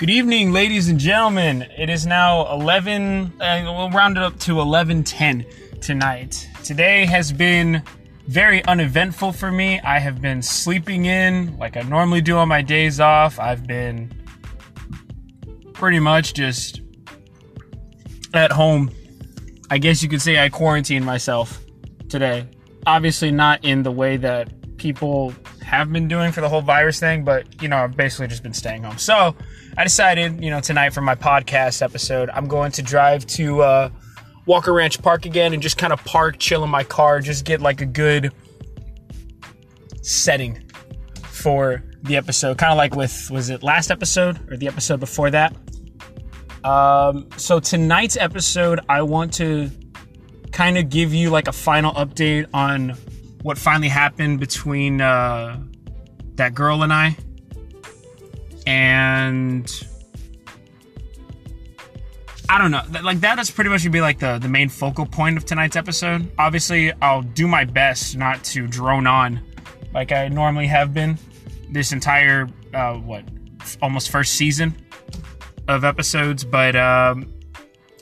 Good evening, ladies and gentlemen. It is now 11, uh, we'll round it up to 11:10 tonight. Today has been very uneventful for me. I have been sleeping in like I normally do on my days off. I've been pretty much just at home. I guess you could say I quarantined myself today. Obviously not in the way that people have been doing for the whole virus thing, but you know, I've basically just been staying home. So I decided, you know, tonight for my podcast episode, I'm going to drive to uh, Walker Ranch Park again and just kind of park, chill in my car, just get like a good setting for the episode. Kind of like with, was it last episode or the episode before that? Um, so tonight's episode, I want to kind of give you like a final update on what finally happened between uh, that girl and I. And I don't know. Like that is pretty much gonna be like the the main focal point of tonight's episode. Obviously, I'll do my best not to drone on like I normally have been this entire uh, what almost first season of episodes, but um,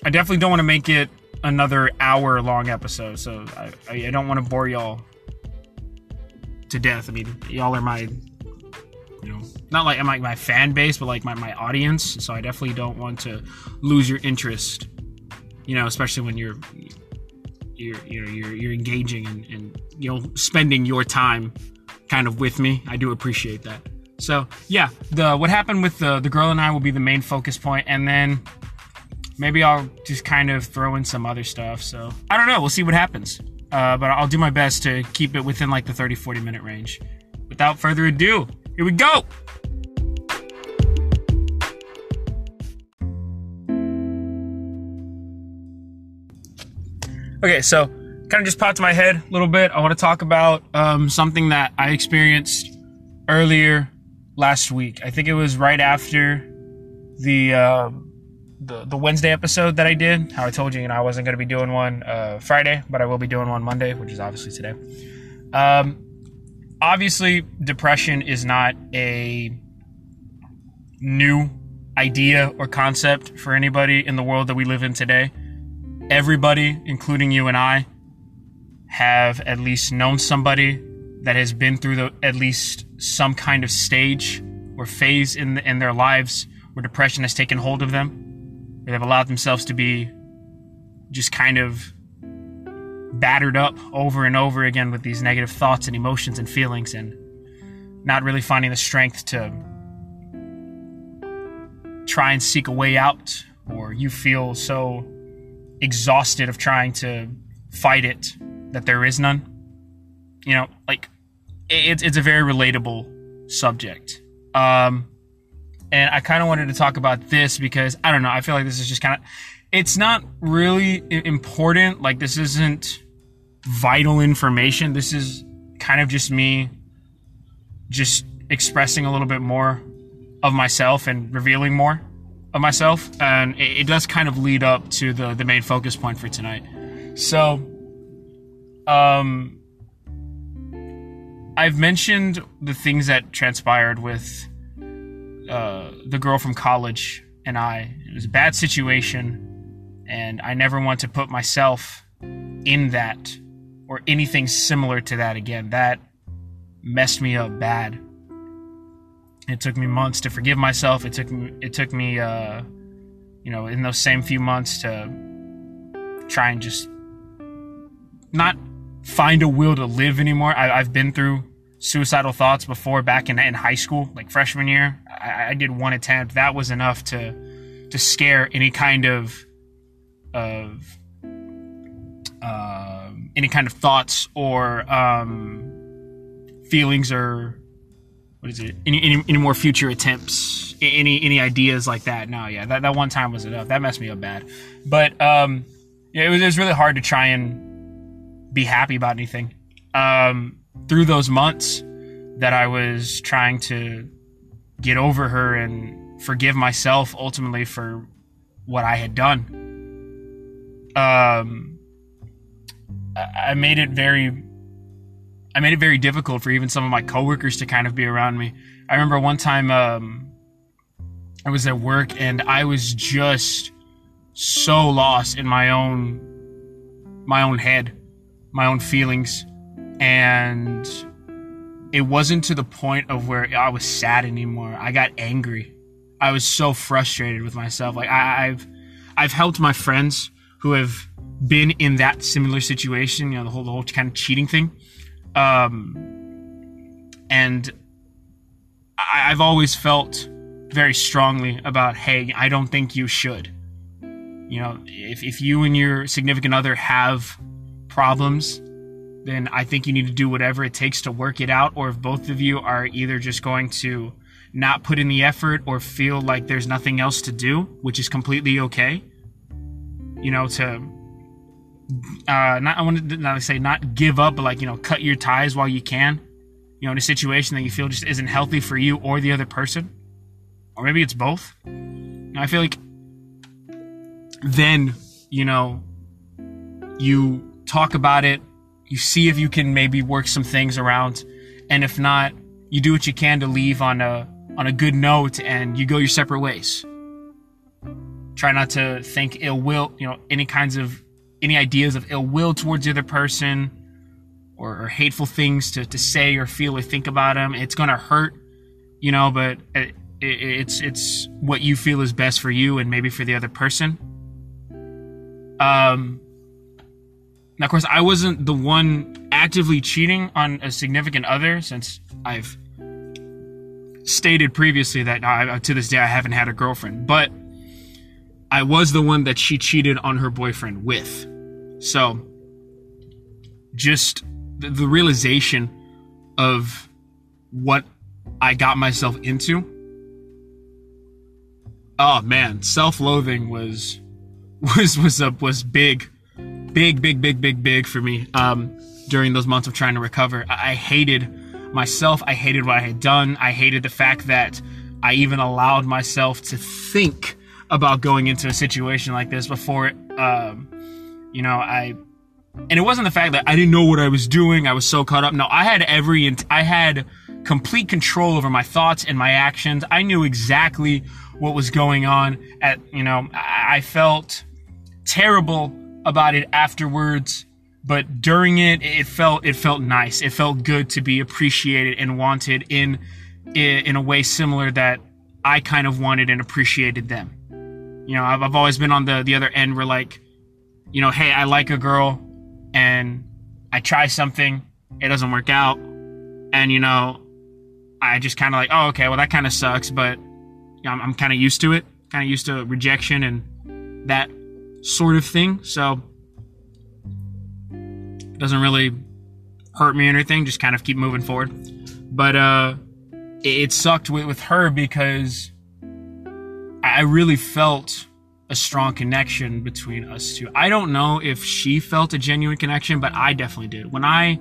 I definitely don't want to make it another hour long episode. So I, I don't want to bore y'all to death. I mean, y'all are my, you know, not like my, my fan base, but like my, my audience. So I definitely don't want to lose your interest, you know, especially when you're, you're, you know, you're, you're engaging and, and, you know, spending your time kind of with me. I do appreciate that. So yeah, the what happened with the the girl and I will be the main focus point, and then maybe I'll just kind of throw in some other stuff. So I don't know. We'll see what happens. Uh, but I'll do my best to keep it within like the 30 40 minute range. Without further ado, here we go. Okay, so kind of just popped to my head a little bit. I want to talk about um, something that I experienced earlier last week. I think it was right after the uh, the the Wednesday episode that I did. How I told you, you know, I wasn't going to be doing one uh, Friday, but I will be doing one Monday, which is obviously today. Um, obviously, depression is not a new idea or concept for anybody in the world that we live in today. Everybody, including you and I, have at least known somebody that has been through the, at least some kind of stage or phase in the, in their lives where depression has taken hold of them, they've allowed themselves to be just kind of battered up over and over again with these negative thoughts and emotions and feelings and not really finding the strength to try and seek a way out or you feel so exhausted of trying to fight it that there is none. You know, like it's it's a very relatable subject. Um, and I kind of wanted to talk about this because I don't know. I feel like this is just kind of it's not really important. Like this isn't vital information. This is kind of just me just expressing a little bit more of myself and revealing more of myself and it, it does kind of lead up to the the main focus point for tonight so um, I've mentioned the things that transpired with uh, the girl from college and I. It was a bad situation, and I never want to put myself in that or anything similar to that again. That messed me up bad. It took me months to forgive myself. It took me. It took me. Uh, you know, in those same few months to try and just not find a will to live anymore. I, have been through suicidal thoughts before back in, in high school, like freshman year. I, I, did one attempt. That was enough to to scare any kind of of uh, any kind of thoughts or um, feelings or what is it? Any, any any more future attempts? Any any ideas like that? No, yeah, that, that one time was enough. That messed me up bad. But um, yeah, it was, it was really hard to try and be happy about anything. Um, through those months that I was trying to get over her and forgive myself ultimately for what I had done. Um, I made it very, I made it very difficult for even some of my coworkers to kind of be around me. I remember one time, um, I was at work and I was just so lost in my own my own head, my own feelings, and it wasn't to the point of where I was sad anymore. I got angry. I was so frustrated with myself. Like I, I've I've helped my friends who have been in that similar situation, you know, the whole the whole kind of cheating thing. Um, and I, I've always felt very strongly about, hey, I don't think you should. You know, if, if you and your significant other have problems, then I think you need to do whatever it takes to work it out. Or if both of you are either just going to not put in the effort or feel like there's nothing else to do, which is completely okay, you know, to uh, not I want to say not give up, but like you know, cut your ties while you can. You know, in a situation that you feel just isn't healthy for you or the other person, or maybe it's both. I feel like then you know you talk about it, you see if you can maybe work some things around, and if not, you do what you can to leave on a on a good note, and you go your separate ways. Try not to think ill will, you know, any kinds of any ideas of ill will towards the other person or, or hateful things to, to say or feel or think about them. It's gonna hurt, you know, but it, it, it's it's what you feel is best for you and maybe for the other person. Um. Now, of course, I wasn't the one actively cheating on a significant other since I've stated previously that I, uh, to this day I haven't had a girlfriend, but I was the one that she cheated on her boyfriend with. So, just the, the realization of what I got myself into. Oh man, self-loathing was was was a, was big, big, big, big, big, big for me. Um, during those months of trying to recover, I, I hated myself. I hated what I had done. I hated the fact that I even allowed myself to think about going into a situation like this before, um, you know, I, and it wasn't the fact that I didn't know what I was doing. I was so caught up. No, I had every, I had complete control over my thoughts and my actions. I knew exactly what was going on at, you know, I felt terrible about it afterwards but during it it felt it felt nice. It felt good to be appreciated and wanted in in a way similar that i kind of wanted and appreciated them. You know i've, I've always been on the the other end where like you know hey i like a girl and i try something it doesn't work out and you know i just kind of like oh okay well that kind of sucks but you know, i'm, I'm kind of used to it kind of used to rejection and that sort of thing so doesn't really hurt me or anything just kind of keep moving forward but uh it sucked with, with her because I really felt a strong connection between us two. I don't know if she felt a genuine connection, but I definitely did. When I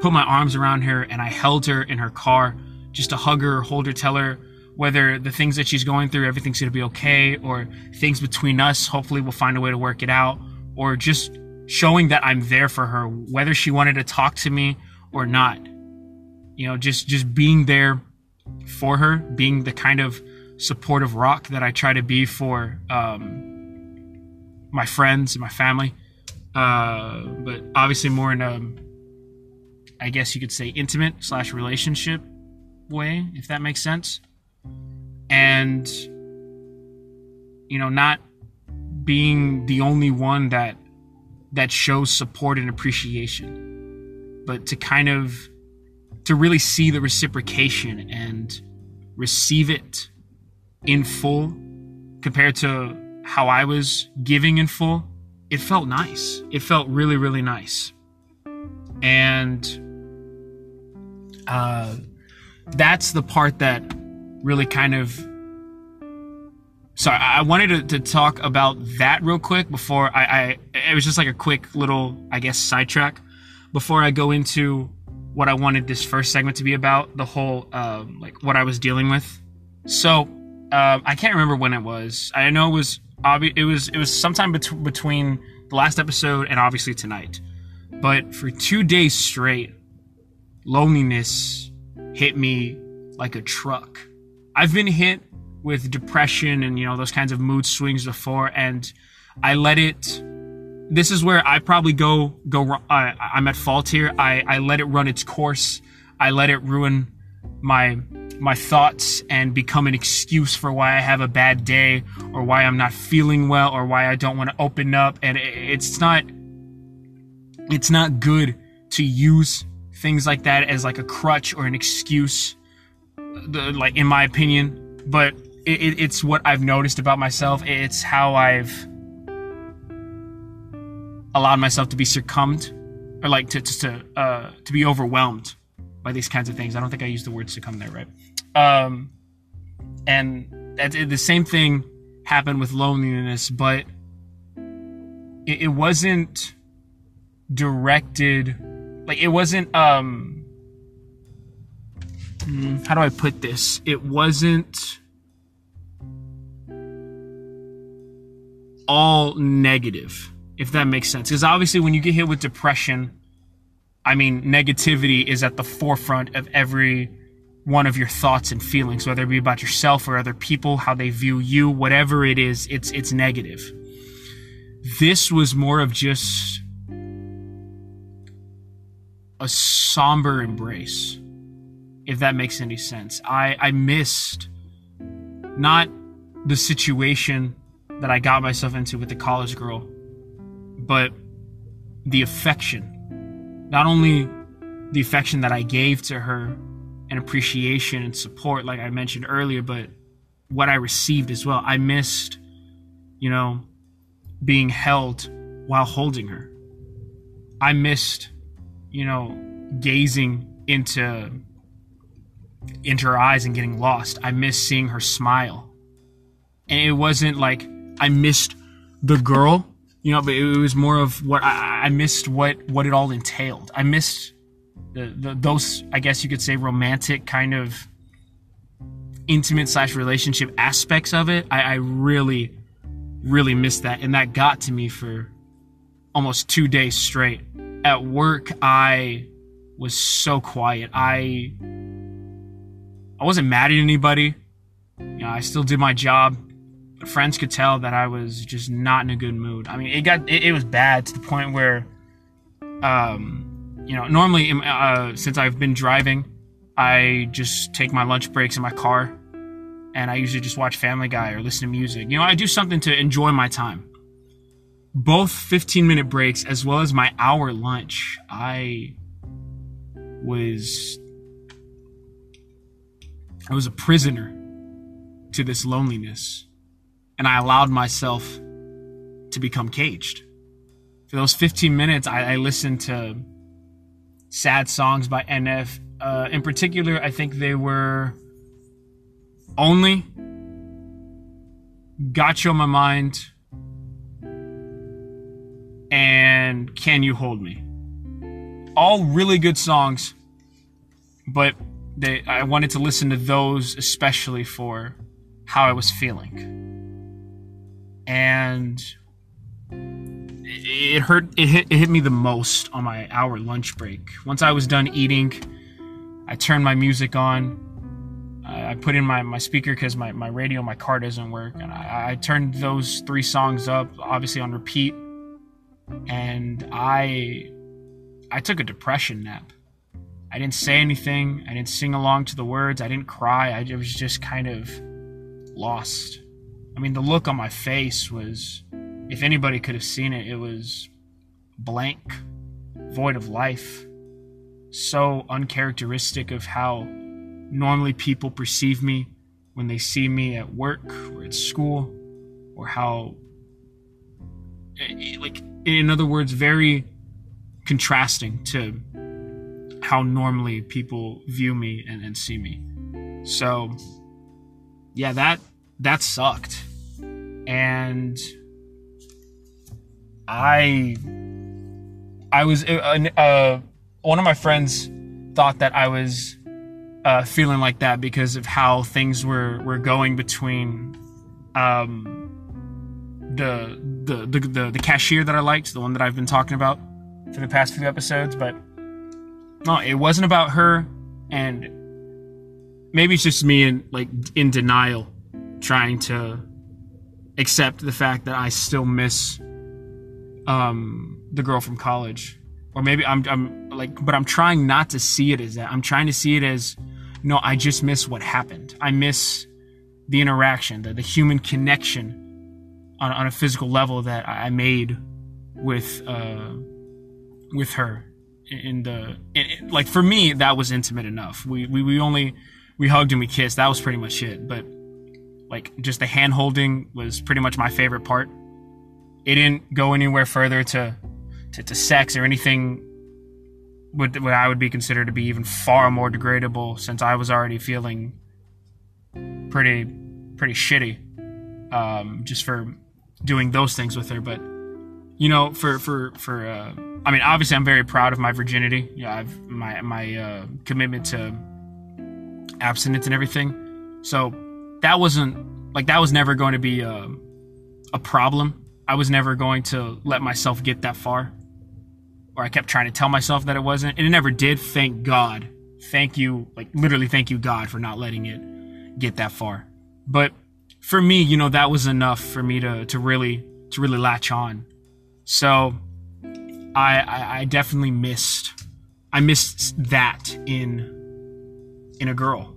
put my arms around her and I held her in her car just to hug her, hold her, tell her whether the things that she's going through, everything's going to be okay, or things between us, hopefully we'll find a way to work it out, or just showing that I'm there for her, whether she wanted to talk to me or not. You know, just just being there for her, being the kind of supportive rock that I try to be for um, my friends and my family. Uh, but obviously more in a, I guess you could say intimate slash relationship way, if that makes sense. And you know, not being the only one that that shows support and appreciation, but to kind of to really see the reciprocation and receive it in full compared to how I was giving in full, it felt nice. It felt really, really nice. And uh, that's the part that really kind of. Sorry, I wanted to, to talk about that real quick before I, I. It was just like a quick little, I guess, sidetrack before I go into what I wanted this first segment to be about, the whole um, like what I was dealing with. So uh, I can't remember when it was. I know it was obvi- it was it was sometime bet- between the last episode and obviously tonight. But for two days straight, loneliness hit me like a truck. I've been hit with depression and you know those kinds of mood swings before, and I let it. This is where I probably go go. Uh, I'm at fault here. I I let it run its course. I let it ruin my my thoughts and become an excuse for why I have a bad day or why I'm not feeling well or why I don't want to open up and it's not it's not good to use things like that as like a crutch or an excuse like in my opinion but it, it's what I've noticed about myself it's how I've allowed myself to be succumbed or like to to to, uh, to be overwhelmed by these kinds of things. I don't think I used the word succumb there, right? Um, and that, the same thing happened with loneliness, but it, it wasn't directed, like it wasn't. Um, hmm, how do I put this? It wasn't all negative, if that makes sense. Because obviously, when you get hit with depression I mean, negativity is at the forefront of every one of your thoughts and feelings, whether it be about yourself or other people, how they view you, whatever it is, it's it's negative. This was more of just a somber embrace, if that makes any sense. I, I missed not the situation that I got myself into with the college girl, but the affection not only the affection that I gave to her and appreciation and support, like I mentioned earlier, but what I received as well. I missed, you know, being held while holding her. I missed, you know, gazing into into her eyes and getting lost. I missed seeing her smile. And it wasn't like I missed the girl you know, but it was more of what I, I missed what what it all entailed. I missed the, the those I guess you could say romantic kind of intimate slash relationship aspects of it. I, I really really missed that, and that got to me for almost two days straight. At work, I was so quiet. I I wasn't mad at anybody. You know, I still did my job But friends could tell that I was just not in a good mood. I mean, it got it, it was bad to the point where, um, you know, normally uh, since I've been driving, I just take my lunch breaks in my car, and I usually just watch Family Guy or listen to music. You know, I do something to enjoy my time. Both 15 minute breaks as well as my hour lunch, I was I was a prisoner to this loneliness and I allowed myself to become caged. For those 15 minutes, I, I listened to sad songs by NF. Uh, in particular, I think they were Only, Got You on My Mind, and Can You Hold Me. All really good songs, but they, I wanted to listen to those especially for how I was feeling. And it hurt it hit, it hit me the most on my hour lunch break. Once i was done eating i turned my music on. I put in my, my speaker because my, my radio my car doesn't work. And I, I turned those three songs up obviously on repeat. And i i took a depression nap i didn't say anything. I didn't sing along to the words. I didn't cry. I was just kind of lost. I mean, the look on my face was, if anybody could have seen it, it was blank, void of life. So uncharacteristic of how normally people perceive me when they see me at work or at school, or how, eh, like, in other words, very contrasting to how normally people view me and, and see me. So, yeah, that that sucked. And I I was uh, uh, one of my friends thought that I was uh, feeling like that because of how things were were going between um, the, the the the the cashier that I liked, the one that I've been talking about for the past few episodes, but no, it wasn't about her, and maybe it's just me in like in denial trying to accept the fact that I still miss um, the girl from college, or maybe I'm, I'm like, but I'm trying not to see it as that. I'm trying to see it as, no, I just miss what happened. I miss the interaction, the, the human connection on, on a physical level that I made with uh, with her in the in, like for me that was intimate enough. We, we we only we hugged and we kissed. That was pretty much it. But like just the hand holding was pretty much my favorite part. It didn't go anywhere further to to, to sex or anything what, what I would be considered to be even far more degradable since I was already feeling pretty pretty shitty um, just for doing those things with her but you know for for for uh, I mean obviously I'm very proud of my virginity yeah I've my my uh, commitment to abstinence and everything so that wasn't like that was never going to be a, a problem I was never going to let myself get that far or I kept trying to tell myself that it wasn't, and it never did. Thank God. Thank you, like literally, thank you God for not letting it get that far. But for me, you know, that was enough for me to to really to really latch on. So I I, I definitely missed I missed that in in a girl.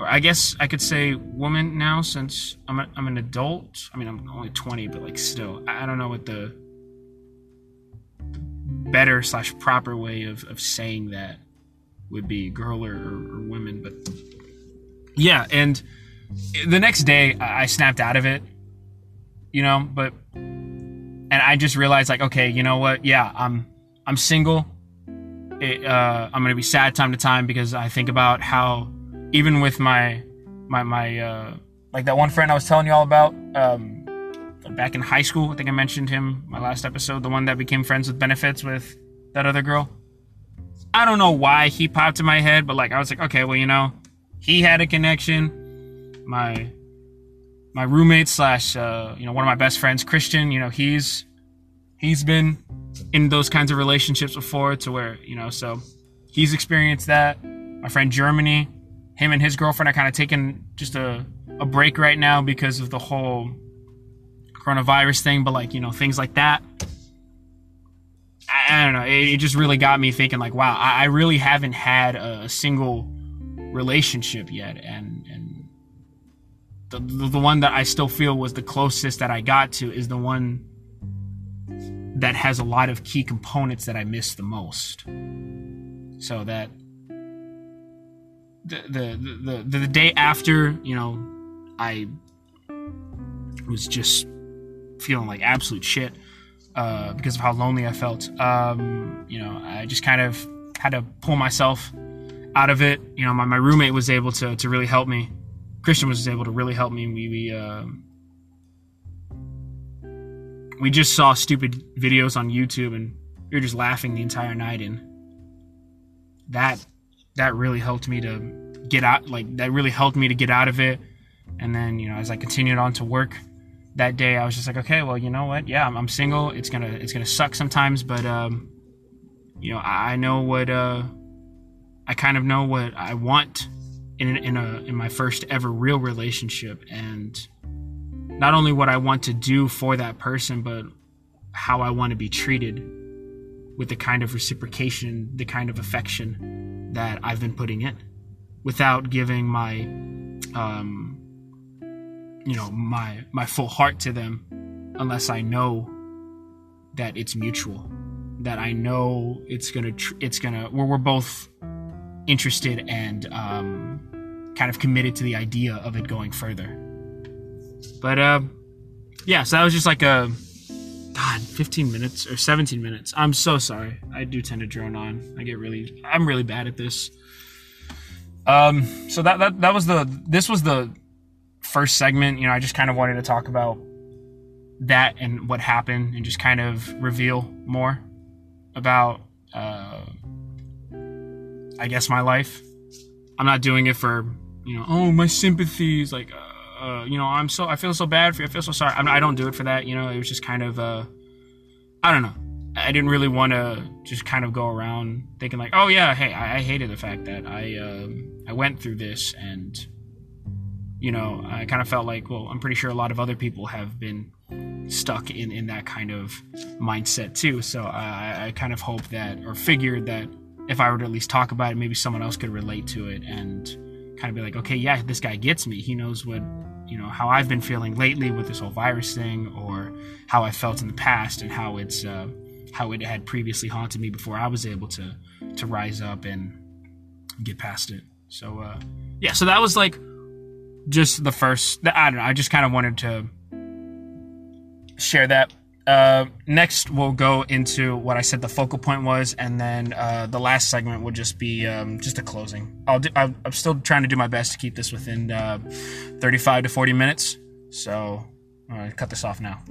Or I guess I could say woman now since I'm a, I'm an adult. I mean, I'm only 20, but like still, I don't know what the better slash proper way of, of saying that would be girl or, or, women. But yeah, and the next day I snapped out of it, you know, but and I just realized like, okay, you know what? Yeah, I'm I'm single. It, uh, I'm gonna be sad time to time because I think about how even with my my my uh, like that one friend I was telling you all about. Um, back in high school. I think I mentioned him my last episode, the one that became friends with benefits with that other girl. I don't know why he popped in my head, but like I was like, okay, well, you know, he had a connection. My my roommate slash uh, you know one of my best friends, Christian. You know, he's he's been in those kinds of relationships before, to where you know, so he's experienced that. My friend Germany, him and his girlfriend are kind of taking just a a break right now because of the whole coronavirus thing, but like, you know, things like that. I, I don't know. It, it, just really got me thinking, like, wow, I, I really haven't had a, single relationship yet. And, and the, the, the one that I still feel was the closest that I got to is the one that has a lot of key components that I miss the most. So that the the the, the, the day after, you know, I was just feeling like absolute shit uh, because of how lonely I felt. Um, you know, I just kind of had to pull myself out of it. You know, my, my roommate was able to, to really help me. Christian was able to really help me. We we uh, we just saw stupid videos on YouTube and we were just laughing the entire night, and that that really helped me to get out. Like that really helped me to get out of it. And then you know, as I continued on to work, that day I was just like, okay, well, you know what? Yeah, I'm, I'm single. It's gonna it's gonna suck sometimes, but um, you know, I, I know what uh, I kind of know what I want in in a in my first ever real relationship, and not only what I want to do for that person, but how I want to be treated with the kind of reciprocation, the kind of affection that I've been putting in, without giving my um you know my my full heart to them unless I know that it's mutual that I know it's gonna tr- it's gonna we're, we're both interested and um, kind of committed to the idea of it going further. But uh, yeah so that was just like a god 15 minutes or 17 minutes. I'm so sorry. I do tend to drone on. I get really i'm really bad at this. Um so that that, that was the this was the first segment, you know, I just kind of wanted to talk about that and what happened and just kind of reveal more about, uh, I guess, my life. I'm not doing it for, you know, oh, my sympathies, like, uh, uh, you know, I'm so, I feel so bad for you. I feel so sorry. I'm, I do not do it for that, you know, it was just kind of, uh, I don't know. I didn't really want to just kind of go around thinking like, oh yeah, hey, I, I hated the fact that I, um, I went through this and you know, I kind of felt like, well, I'm pretty sure a lot of other people have been stuck in in that kind of mindset too. So I, I kind of hope that, or figured that, if I were to at least talk about it, maybe someone else could relate to it and kind of be like, okay, yeah, this guy gets me. He knows what you know how I've been feeling lately with this whole virus thing, or how I felt in the past, and how it's uh, how it had previously haunted me before I was able to to rise up and get past it. So uh, yeah, so that was like just the first. I don't know. I just kind of wanted to share that. Uh, next, we'll go into what I said the focal point was, and then uh, the last segment will just be um, just a closing. I'll do, I'm, still trying to do my best to keep this within uh, 35 to 40 minutes, so I'm gonna cut this off now.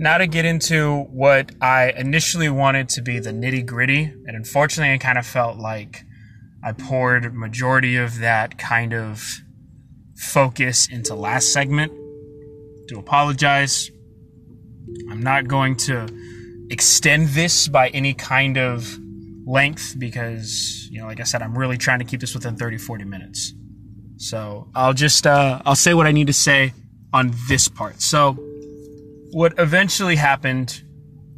Now to get into what I initially wanted to be the nitty gritty, and unfortunately, I kind of felt like I poured majority of that kind of focus into last segment. To apologize. I'm not going to extend this by any kind of length because, you know, like I said, I'm really trying to keep this within 30, 40 minutes. So I'll just, uh, I'll say what I need to say on this part. So, what eventually happened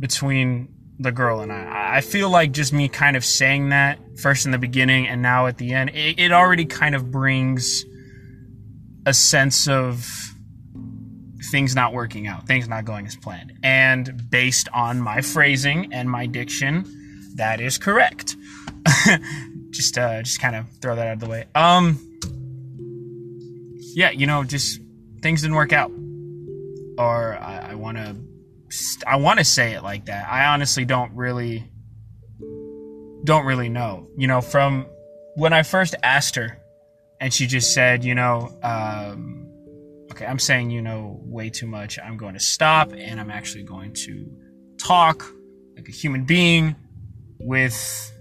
between the girl and I. I feel like just me kind of saying that first in the beginning and now at the end, it, it already kind of brings a sense of things not working out, things not going as planned. And based on my phrasing and my diction, that is correct. just uh just kind of throw that out of the way. Um yeah, you know, just things didn't work out. Or I, I want to I want to say it like that. I honestly don't really don't really know. You know, from when I first asked her, and she just said, you know, um, okay, I'm saying you know way too much. I'm going to stop, and I'm actually going to talk like a human being with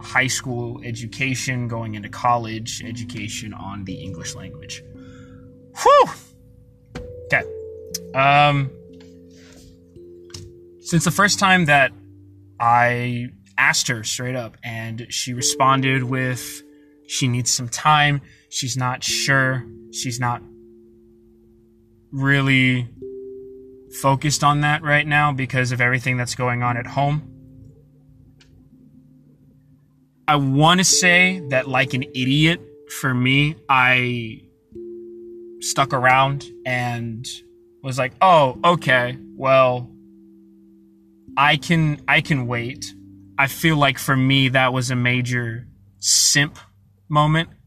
high school education going into college education on the English language. Whew. Okay. Um since the first time that I asked her straight up, and she responded with, she needs some time. She's not sure. She's not really focused on that right now because of everything that's going on at home. I want to say that, like an idiot, for me, I stuck around and was like, oh, okay, well, I can I can wait. I feel like for me that was a major simp moment.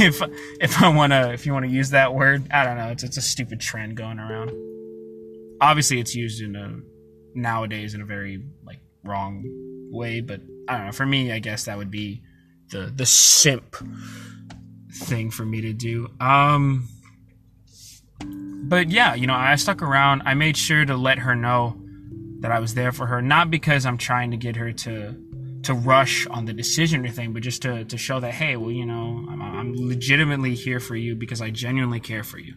If if I wanna if you wanna use that word, I don't know. It's it's a stupid trend going around. Obviously, it's used in a nowadays in a very like wrong way, but I don't know. For me, I guess that would be the the simp thing for me to do. Um, but yeah, you know, I stuck around. I made sure to let her know that I was there for her, not because I'm trying to get her to to rush on the decision or thing, but just to, to show that, hey, well, you know, I'm, I'm legitimately here for you because I genuinely care for you.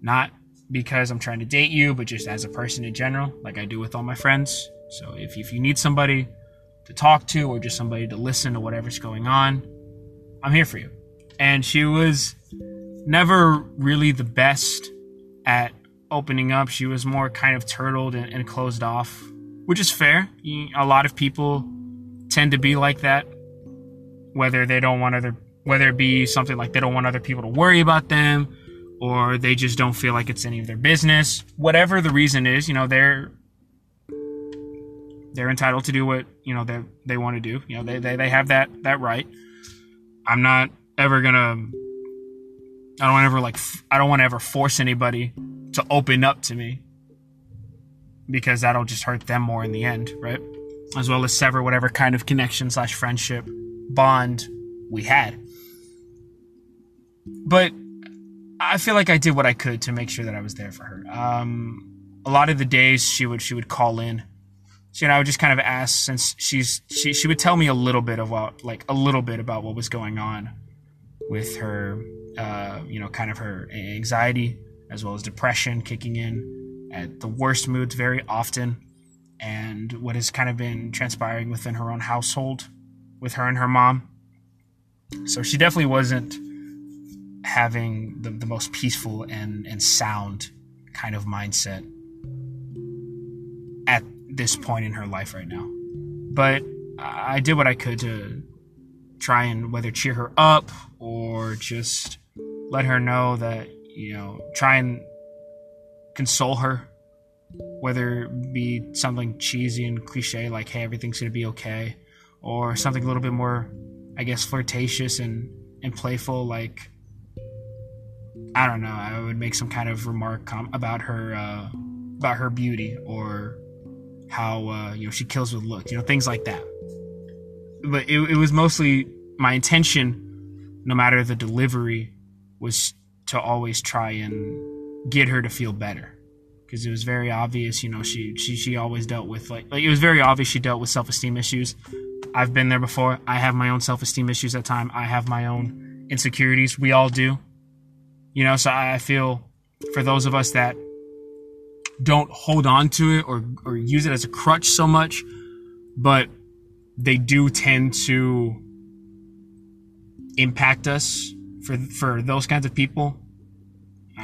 Not because I'm trying to date you, but just as a person in general, like I do with all my friends. So if, if you need somebody to talk to or just somebody to listen to whatever's going on, I'm here for you. And she was never really the best at opening up, she was more kind of turtled and, and closed off, which is fair. A lot of people tend to be like that, whether they don't want other, whether it be something like they don't want other people to worry about them, or they just don't feel like it's any of their business. Whatever the reason is, you know, they're they're entitled to do what you know they they want to do. You know, they, they they have that that right. I'm not ever gonna. I don't ever like. I don't want to ever force anybody to open up to me because that'll just hurt them more in the end, right? As well as sever whatever kind of connection slash friendship bond we had. But I feel like I did what I could to make sure that I was there for her. Um, a lot of the days she would she would call in. You know, I would just kind of ask since she's she she would tell me a little bit what like a little bit about what was going on with her uh, you know, kind of her anxiety as well as depression kicking in at the worst moods very often. and what has kind of been transpiring within her own household with her and her mom. So she definitely wasn't having the, the most peaceful and, and sound kind of mindset at this point in her life right now. But I did what I could to try and whether cheer her up or just let her know that, you know, try and console her, whether it be something cheesy and cliche like, hey, everything's going to be okay, or something a little bit more, I guess, flirtatious and, and playful like, I don't know, I would make some kind of remark com- about her, uh, about her beauty or how, uh, you know, she kills with looks, you know, things like that. But it, it was mostly my intention, no matter the delivery, was to always try and get her to feel better. Because it was very obvious you know she she she always dealt with like like it was very obvious she dealt with self-esteem issues. I've been there before. I have my own self-esteem issues at time. I have my own insecurities. We all do. You know so i feel for those of us that don't hold on to it or or use it as a crutch so much but they do tend to impact us for for those kinds of people.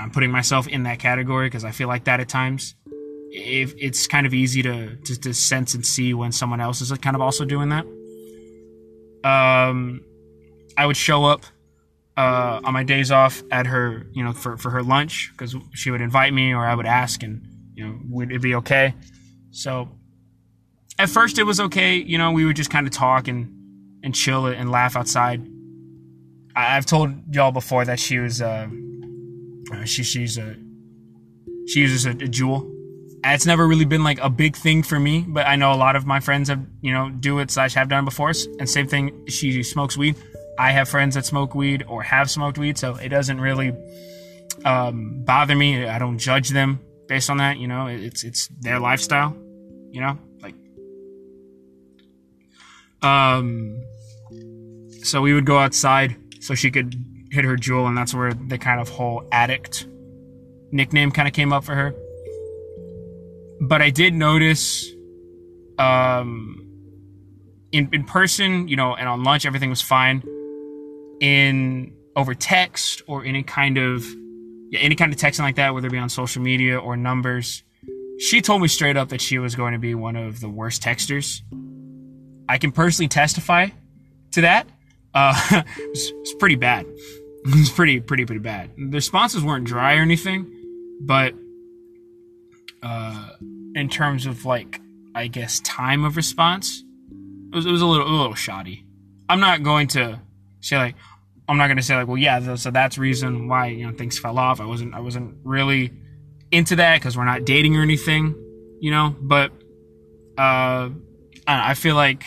I'm putting myself in that category because I feel like that at times. If it's kind of easy to, to, to sense and see when someone else is kind of also doing that. Um, I would show up uh, on my days off at her, you know, for, for her lunch because she would invite me or I would ask and, you know, would it be okay? So at first it was okay. You know, we would just kind of talk and and chill and laugh outside. I, have told y'all before that she was uh, uh, she she's a she uses a, a Juul. it's never really been like a big thing for me, but I know a lot of my friends have you know do it slash have done before. And same thing, she smokes weed. I have friends that smoke weed or have smoked weed, so it doesn't really um, bother me. I don't judge them based on that. You know, it's it's their lifestyle. You know, like um, so we would go outside so she could hit her Juul, and that's where the kind of whole addict nickname kind of came up for her. But I did notice, um, in in person, you know, and on lunch, everything was fine. In over text or any kind of yeah, any kind of texting like that, whether it be on social media or numbers, she told me straight up that she was going to be one of the worst texters I can personally testify to that. Uh, it's, it's pretty bad. It's pretty, pretty, pretty bad. The responses weren't dry or anything, but uh, in terms of like, I guess time of response, it was, it was a little, a little shoddy. I'm not going to say like, I'm not going to say like, well, yeah, so that's reason why you know things fell off. I wasn't, I wasn't really into that because we're not dating or anything, you know. But uh, I feel like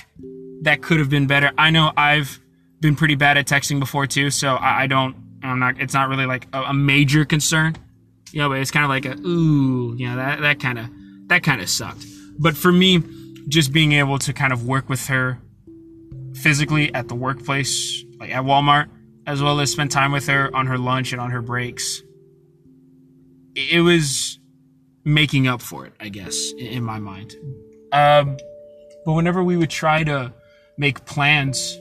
that could have been better. I know I've been pretty bad at texting before too, so I, I don't. I'm not. It's not really like a, a major concern, you know. But it's kind of like a ooh, you know that that kind of that kind of sucked. But for me, just being able to kind of work with her physically at the workplace, like at Walmart, as well as spend time with her on her lunch and on her breaks, it was making up for it, I guess, in my mind. Um, but whenever we would try to make plans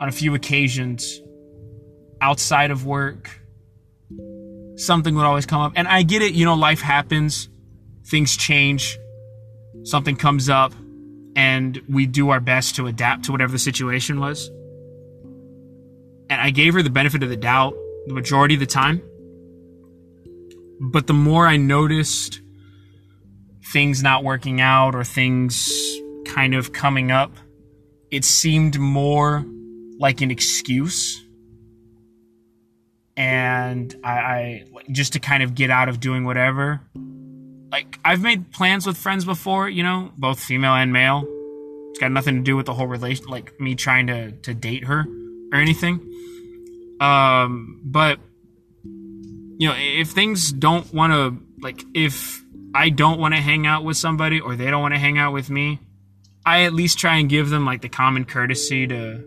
on a few occasions outside of work, something would always come up. And I get it, you know, life happens, things change, something comes up, and we do our best to adapt to whatever the situation was. And I gave her the benefit of the doubt the majority of the time. But the more I noticed things not working out or things kind of coming up, it seemed more like an excuse. And I, I just to kind of get out of doing whatever. Like I've made plans with friends before, you know, both female and male. It's got nothing to do with the whole relation, like me trying to to date her or anything. Um, but you know, if things don't want to, like, if I don't want to hang out with somebody or they don't want to hang out with me, I at least try and give them like the common courtesy to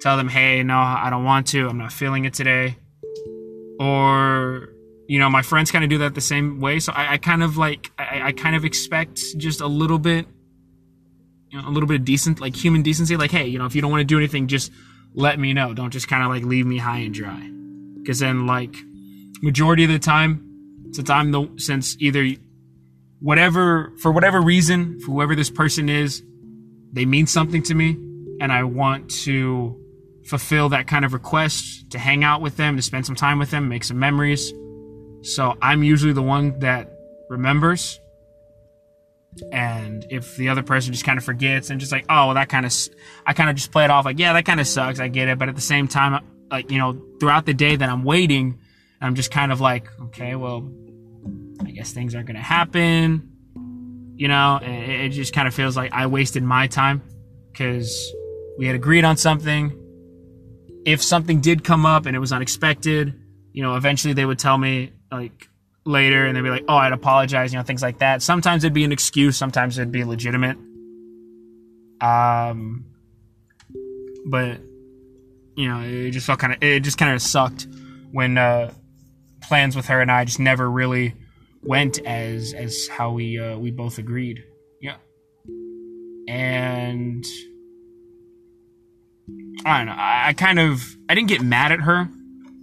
tell them, hey, no, I don't want to. I'm not feeling it today. Or, you know, my friends kind of do that the same way. So I, I kind of like, I, I kind of expect just a little bit you know, a little bit of decent, like human decency. Like, hey, you know, if you don't want to do anything, just let me know. Don't just kind of like leave me high and dry. Because then, like, majority of the time, since I'm the since either whatever for whatever reason, for whoever this person is, they mean something to me, and I want to fulfill that kind of request to hang out with them, to spend some time with them, make some memories. So I'm usually the one that remembers. And if the other person just kind of forgets and just like, oh, well, that kind of, I kind of just play it off like, yeah, that kind of sucks. I get it. But at the same time, like, you know, throughout the day that I'm waiting, I'm just kind of like, okay, well, I guess things aren't going to happen. You know, it, it just kind of feels like I wasted my time because we had agreed on something. If something did come up and it was unexpected, you know, eventually they would tell me, like, later and they'd be like, oh, I'd apologize, you know, things like that. Sometimes it'd be an excuse, sometimes it'd be legitimate. Um, but, you know, it just felt kind of, it just kind of sucked when, uh, plans with her and I just never really went as, as how we, uh, we both agreed. Yeah. And, I don't know, I, kind of, I didn't get mad at her,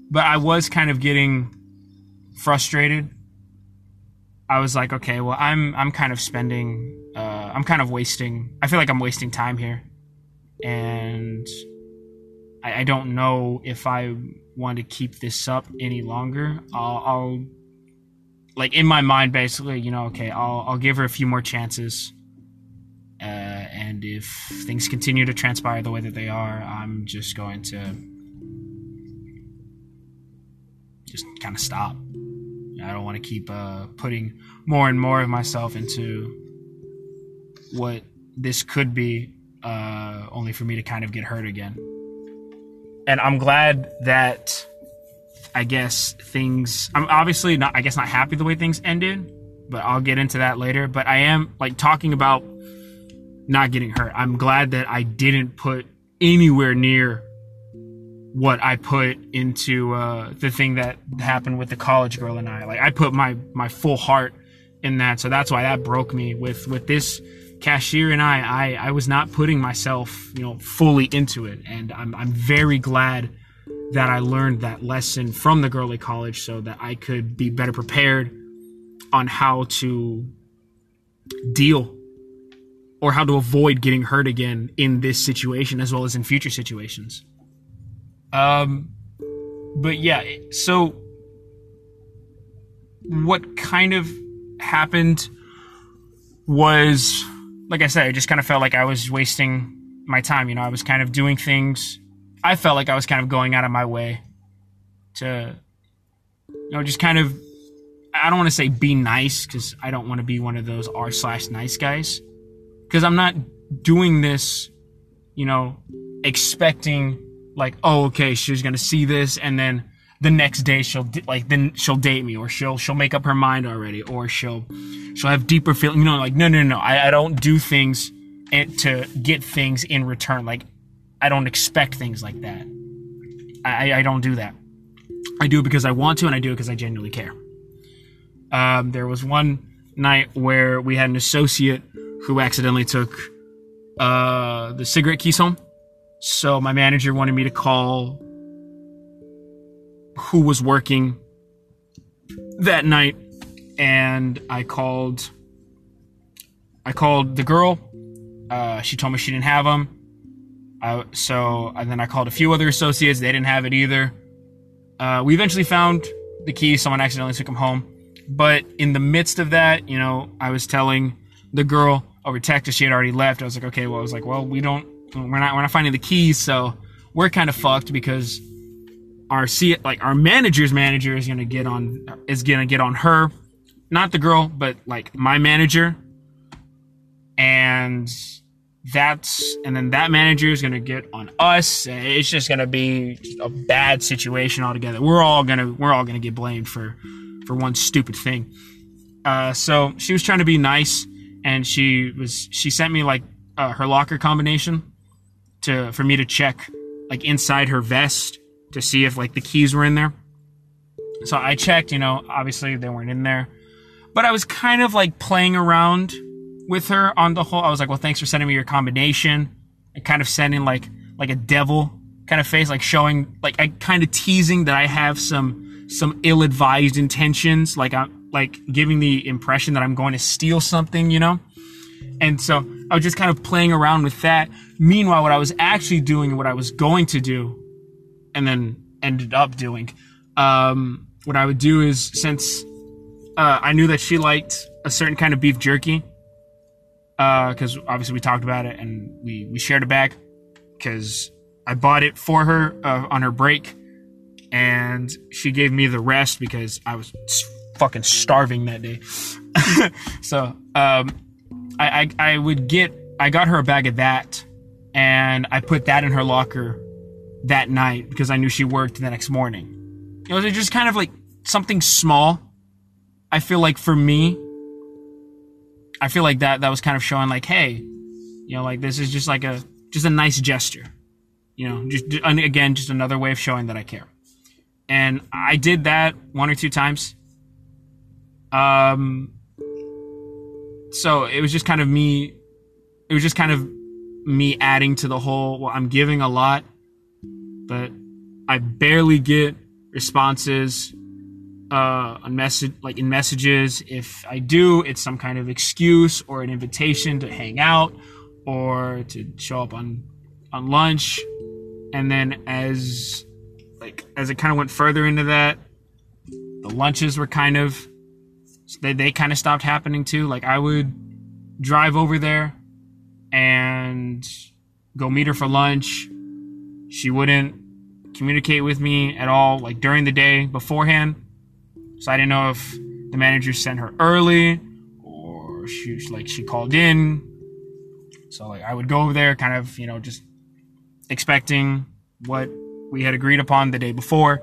but I was kind of getting, frustrated. I was like, okay, well, I'm I'm kind of spending, uh, I'm kind of wasting. I feel like I'm wasting time here, and I, I don't know if I want to keep this up any longer. I'll, I'll, like in my mind, basically, you know, okay, I'll I'll give her a few more chances, and if things continue to transpire the way that they are, I'm just going to just kind of stop. I don't want to keep uh, putting more and more of myself into what this could be, uh, only for me to kind of get hurt again. And I'm glad that I guess things. I'm obviously not. I guess not happy the way things ended, but I'll get into that later. But I am like talking about not getting hurt. I'm glad that I didn't put anywhere near what I put into uh, the thing that happened with the college girl and I. Like I put my my full heart in that, so that's why that broke me. With with this cashier and I, I I was not putting myself you know fully into it, and I'm I'm very glad that I learned that lesson from the girl at college, so that I could be better prepared on how to deal or how to avoid getting hurt again in this situation as well as in future situations. Um, but yeah, so what kind of happened was, like I said, I just kind of felt like I was wasting my time. You know, I was kind of doing things. I felt like I was kind of going out of my way to, you know, just kind of. I don't want to say be nice because I don't want to be one of those r slash nice guys. Because I'm not doing this, you know, expecting like, oh, okay, she's gonna see this, and then the next day she'll like then she'll date me, or she'll she'll make up her mind already, or she'll she'll have deeper feeling. You know, like no, no, no, I, I don't do things to get things in return. Like I don't expect things like that. I I don't do that. I do it because I want to, and I do it because I genuinely care. Um, there was one night where we had an associate who accidentally took uh, the cigarette keys home so my manager wanted me to call who was working that night and I called I called the girl. Uh, she told me she didn't have them. I, so and then I called a few other associates. They didn't have it either. Uh, we eventually found the key. Someone accidentally took them home. But in the midst of that, you know, I was telling the girl over text she had already left. I was like, okay, well, I was like, well, we don't we're not we're not finding the keys, so we're kind of fucked because our C like our manager's manager is gonna get on is gonna get on her, not the girl, but like my manager, and that's and then that manager is gonna get on us. It's just gonna be a bad situation altogether. We're all gonna we're all gonna get blamed for for one stupid thing. Uh, so she was trying to be nice, and she was she sent me like uh, her locker combination to for me to check like inside her vest to see if like the keys were in there. So I checked, you know, obviously they weren't in there. But I was kind of like playing around with her on the whole. I was like, well, thanks for sending me your combination. And kind of sending like like a devil kind of face, like showing like I kind of teasing that I have some some ill-advised intentions, like I'm like giving the impression that I'm going to steal something, you know. And so I was just kind of playing around with that. Meanwhile, what I was actually doing, what I was going to do, and then ended up doing, um, what I would do is since uh, I knew that she liked a certain kind of beef jerky, because uh, obviously we talked about it and we we shared a bag, because I bought it for her uh, on her break, and she gave me the rest because I was fucking starving that day. so um, I, I I would get I got her a bag of that, and I put that in her locker that night because I knew she worked the next morning. It was just kind of like something small. I feel like for me, I feel like that that was kind of showing like, hey, you know, like this is just like a just a nice gesture. You know, just again, just another way of showing that I care. And I did that one or two times. Um, so it was just kind of me. It was just kind of me adding to the whole. Well, I'm giving a lot, but I barely get responses uh, on message like in messages. If I do, it's some kind of excuse or an invitation to hang out or to show up on on lunch. And then as like as it kind of went further into that, the lunches were kind of they they kind of stopped happening too. Like I would drive over there and go meet her for lunch. She wouldn't communicate with me at all, like during the day beforehand. So I didn't know if the manager sent her early or she like she called in. So like I would go over there, kind of you know just expecting what we had agreed upon the day before,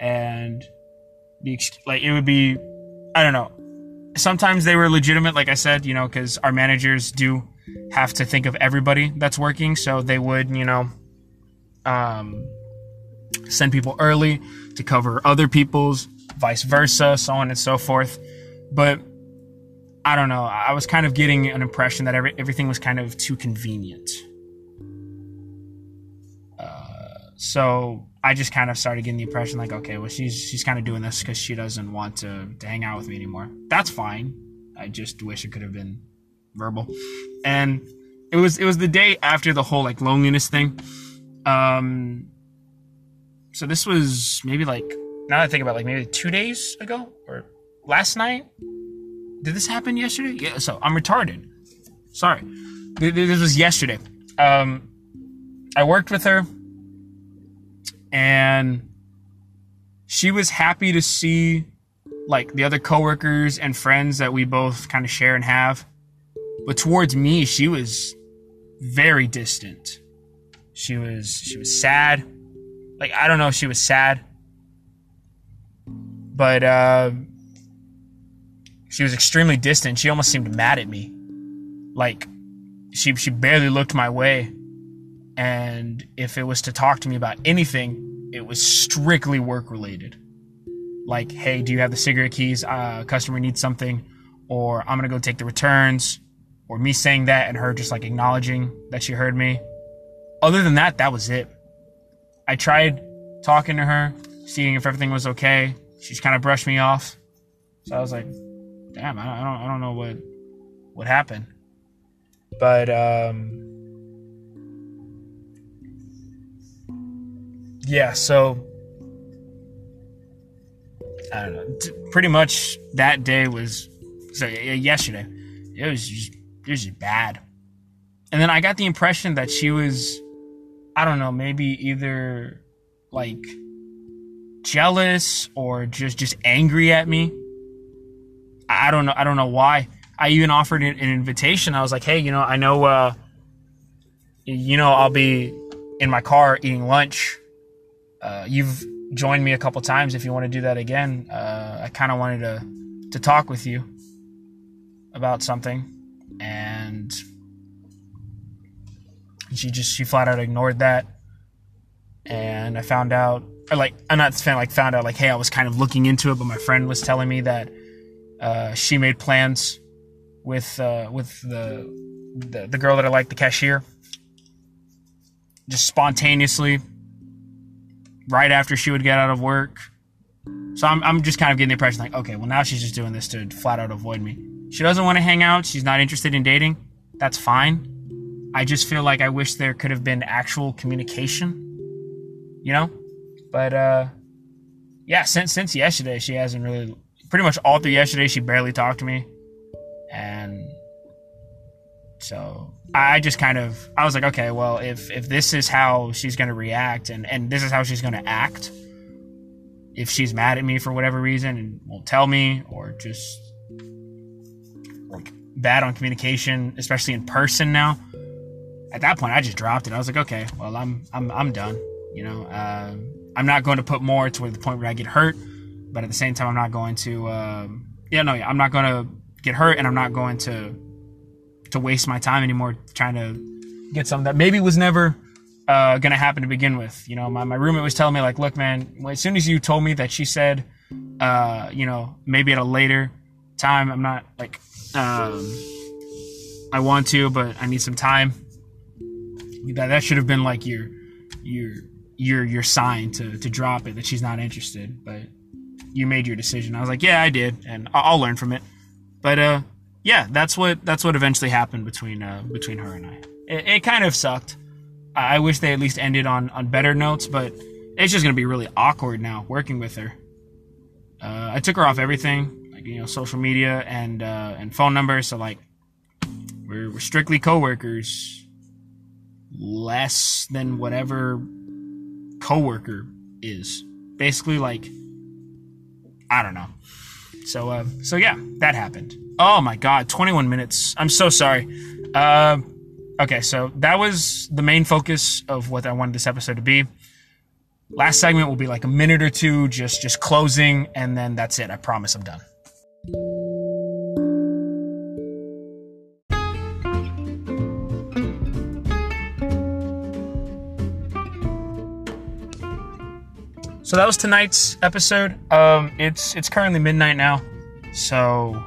and like it would be I don't know. Sometimes they were legitimate, like I said, you know, because our managers do have to think of everybody that's working, so they would, you know, um, send people early to cover other people's, vice versa, so on and so forth. But I don't know. I was kind of getting an impression that every, everything was kind of too convenient. So I just kind of started getting the impression like, okay, well, she's she's kind of doing this because she doesn't want to, to hang out with me anymore. That's fine. I just wish it could have been verbal. And it was it was the day after the whole like loneliness thing. Um, so this was maybe like now that I think about it, like maybe two days ago or last night. Did this happen yesterday? Yeah. So I'm retarded. Sorry. This was yesterday. Um, I worked with her and she was happy to see like the other coworkers and friends that we both kind of share and have. But towards me, she was very distant. She was she was sad. Like I don't know if she was sad. But uh she was extremely distant. She almost seemed mad at me. Like she she barely looked my way and if it was to talk to me about anything, it was strictly work related. Like, hey, do you have the cigarette keys? Uh, customer needs something, or I'm gonna go take the returns, or me saying that and her just like acknowledging that she heard me. Other than that, that was it. I tried talking to her, seeing if everything was okay. She's kind of brushed me off, so I was like, damn, I don't, I don't know what what happened, but um yeah, so I don't know. Pretty much that day was so yesterday. It was just it was just bad. And then I got the impression that she was I don't know, maybe either like jealous or just just angry at me. I don't know. I don't know why. I even offered an invitation. I was like, "Hey, you know, I know uh you know, I'll be in my car eating lunch uh, you've joined me a couple times. If you want to do that again, uh, I kind of wanted to to talk with you about something, and she just she flat out ignored that. And I found out, or like I'm not saying like found out like, hey, I was kind of looking into it, but my friend was telling me that uh, she made plans with uh, with the, the the girl that I like, the cashier. Just spontaneously, right after she would get out of work. So I'm I'm just kind of getting the impression like, okay, well now she's just doing this to flat out avoid me. She doesn't want to hang out. She's not interested in dating. That's fine. I just feel like I wish there could have been actual communication. You know, but uh, yeah, since since yesterday, she hasn't really. Pretty much all through yesterday, she barely talked to me, and so I just kind of I was like, okay, well, if if this is how she's gonna react, and and this is how she's gonna act, if she's mad at me for whatever reason and won't tell me, or just like bad on communication, especially in person now. At that point, I just dropped it. I was like, okay, well, I'm I'm I'm done. You know, uh, I'm not going to put more to the point where I get hurt, but at the same time, I'm not going to. Um, yeah, no, yeah, I'm not going to get hurt, and I'm not going to to waste my time anymore trying to get something that maybe was never uh, to happen to begin with. You know, my, my roommate was telling me like, look, man, as soon as you told me that she said, uh, you know, maybe at a later time, I'm not like, um, I want to, but I need some time. That that should have been like your your your your sign to to drop it that she's not interested. But you made your decision. I was like, yeah, I did, and I'll, I'll learn from it. But uh, yeah, that's what that's what eventually happened between uh, between her and I. It, it kind of sucked. I, I wish they at least ended on on better notes, but it's just gonna be really awkward now working with her. Uh, I took her off everything, like you know, social media and uh, and phone numbers. So like, we're, we're strictly coworkers, less than whatever coworker is. Basically, like, I don't know. So uh, so yeah, that happened. Oh my god, 21 minutes. I'm so sorry. Uh, okay, so that was the main focus of what I wanted this episode to be. Last segment will be like a minute or two, just just closing, and then that's it. I promise I'm done. So that was tonight's episode. Um, it's it's currently midnight now, so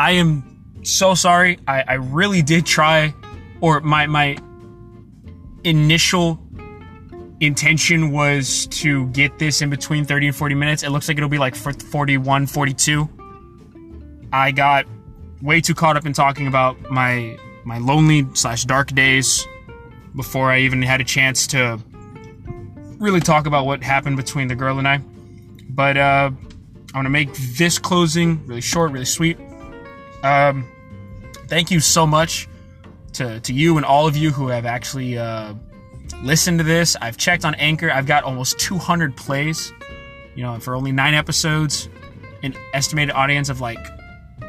I am so sorry. I, I really did try, or my my initial intention was to get this in between 30 and 40 minutes. It looks like it'll be like 41, 42. I got way too caught up in talking about my my lonely slash dark days before I even had a chance to really talk about what happened between the girl and I. But uh, I want to make this closing really short, really sweet. Um, thank you so much to, to you and all of you who have actually uh, listened to this. I've checked on Anchor. I've got almost 200 plays. You know, for only nine episodes, an estimated audience of like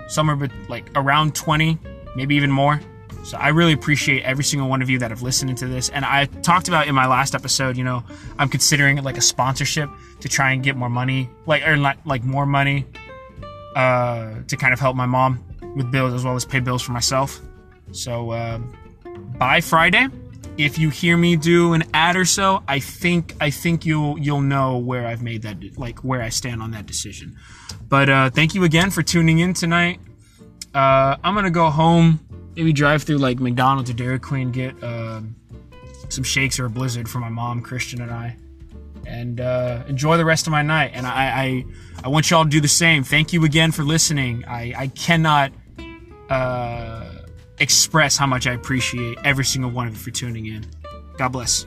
somewhere but like around 20, maybe even more. So I really appreciate every single one of you that have listened to this. And I talked about in my last episode, you know, I'm considering like a sponsorship to try and get more money, like like, like more money, uh, to kind of help my mom with bills as well as pay bills for myself. So uh, by Friday, if you hear me do an ad or so, I think I think you'll you'll know where I've made that like where I stand on that decision. But uh, thank you again for tuning in tonight. Uh, I'm gonna go home maybe drive through like McDonald's or Dairy Queen, get uh, some shakes or a blizzard for my mom, Christian, and I, and uh, enjoy the rest of my night. And I, I, I want y'all to do the same. Thank you again for listening. I, I cannot uh, express how much I appreciate every single one of you for tuning in. God bless.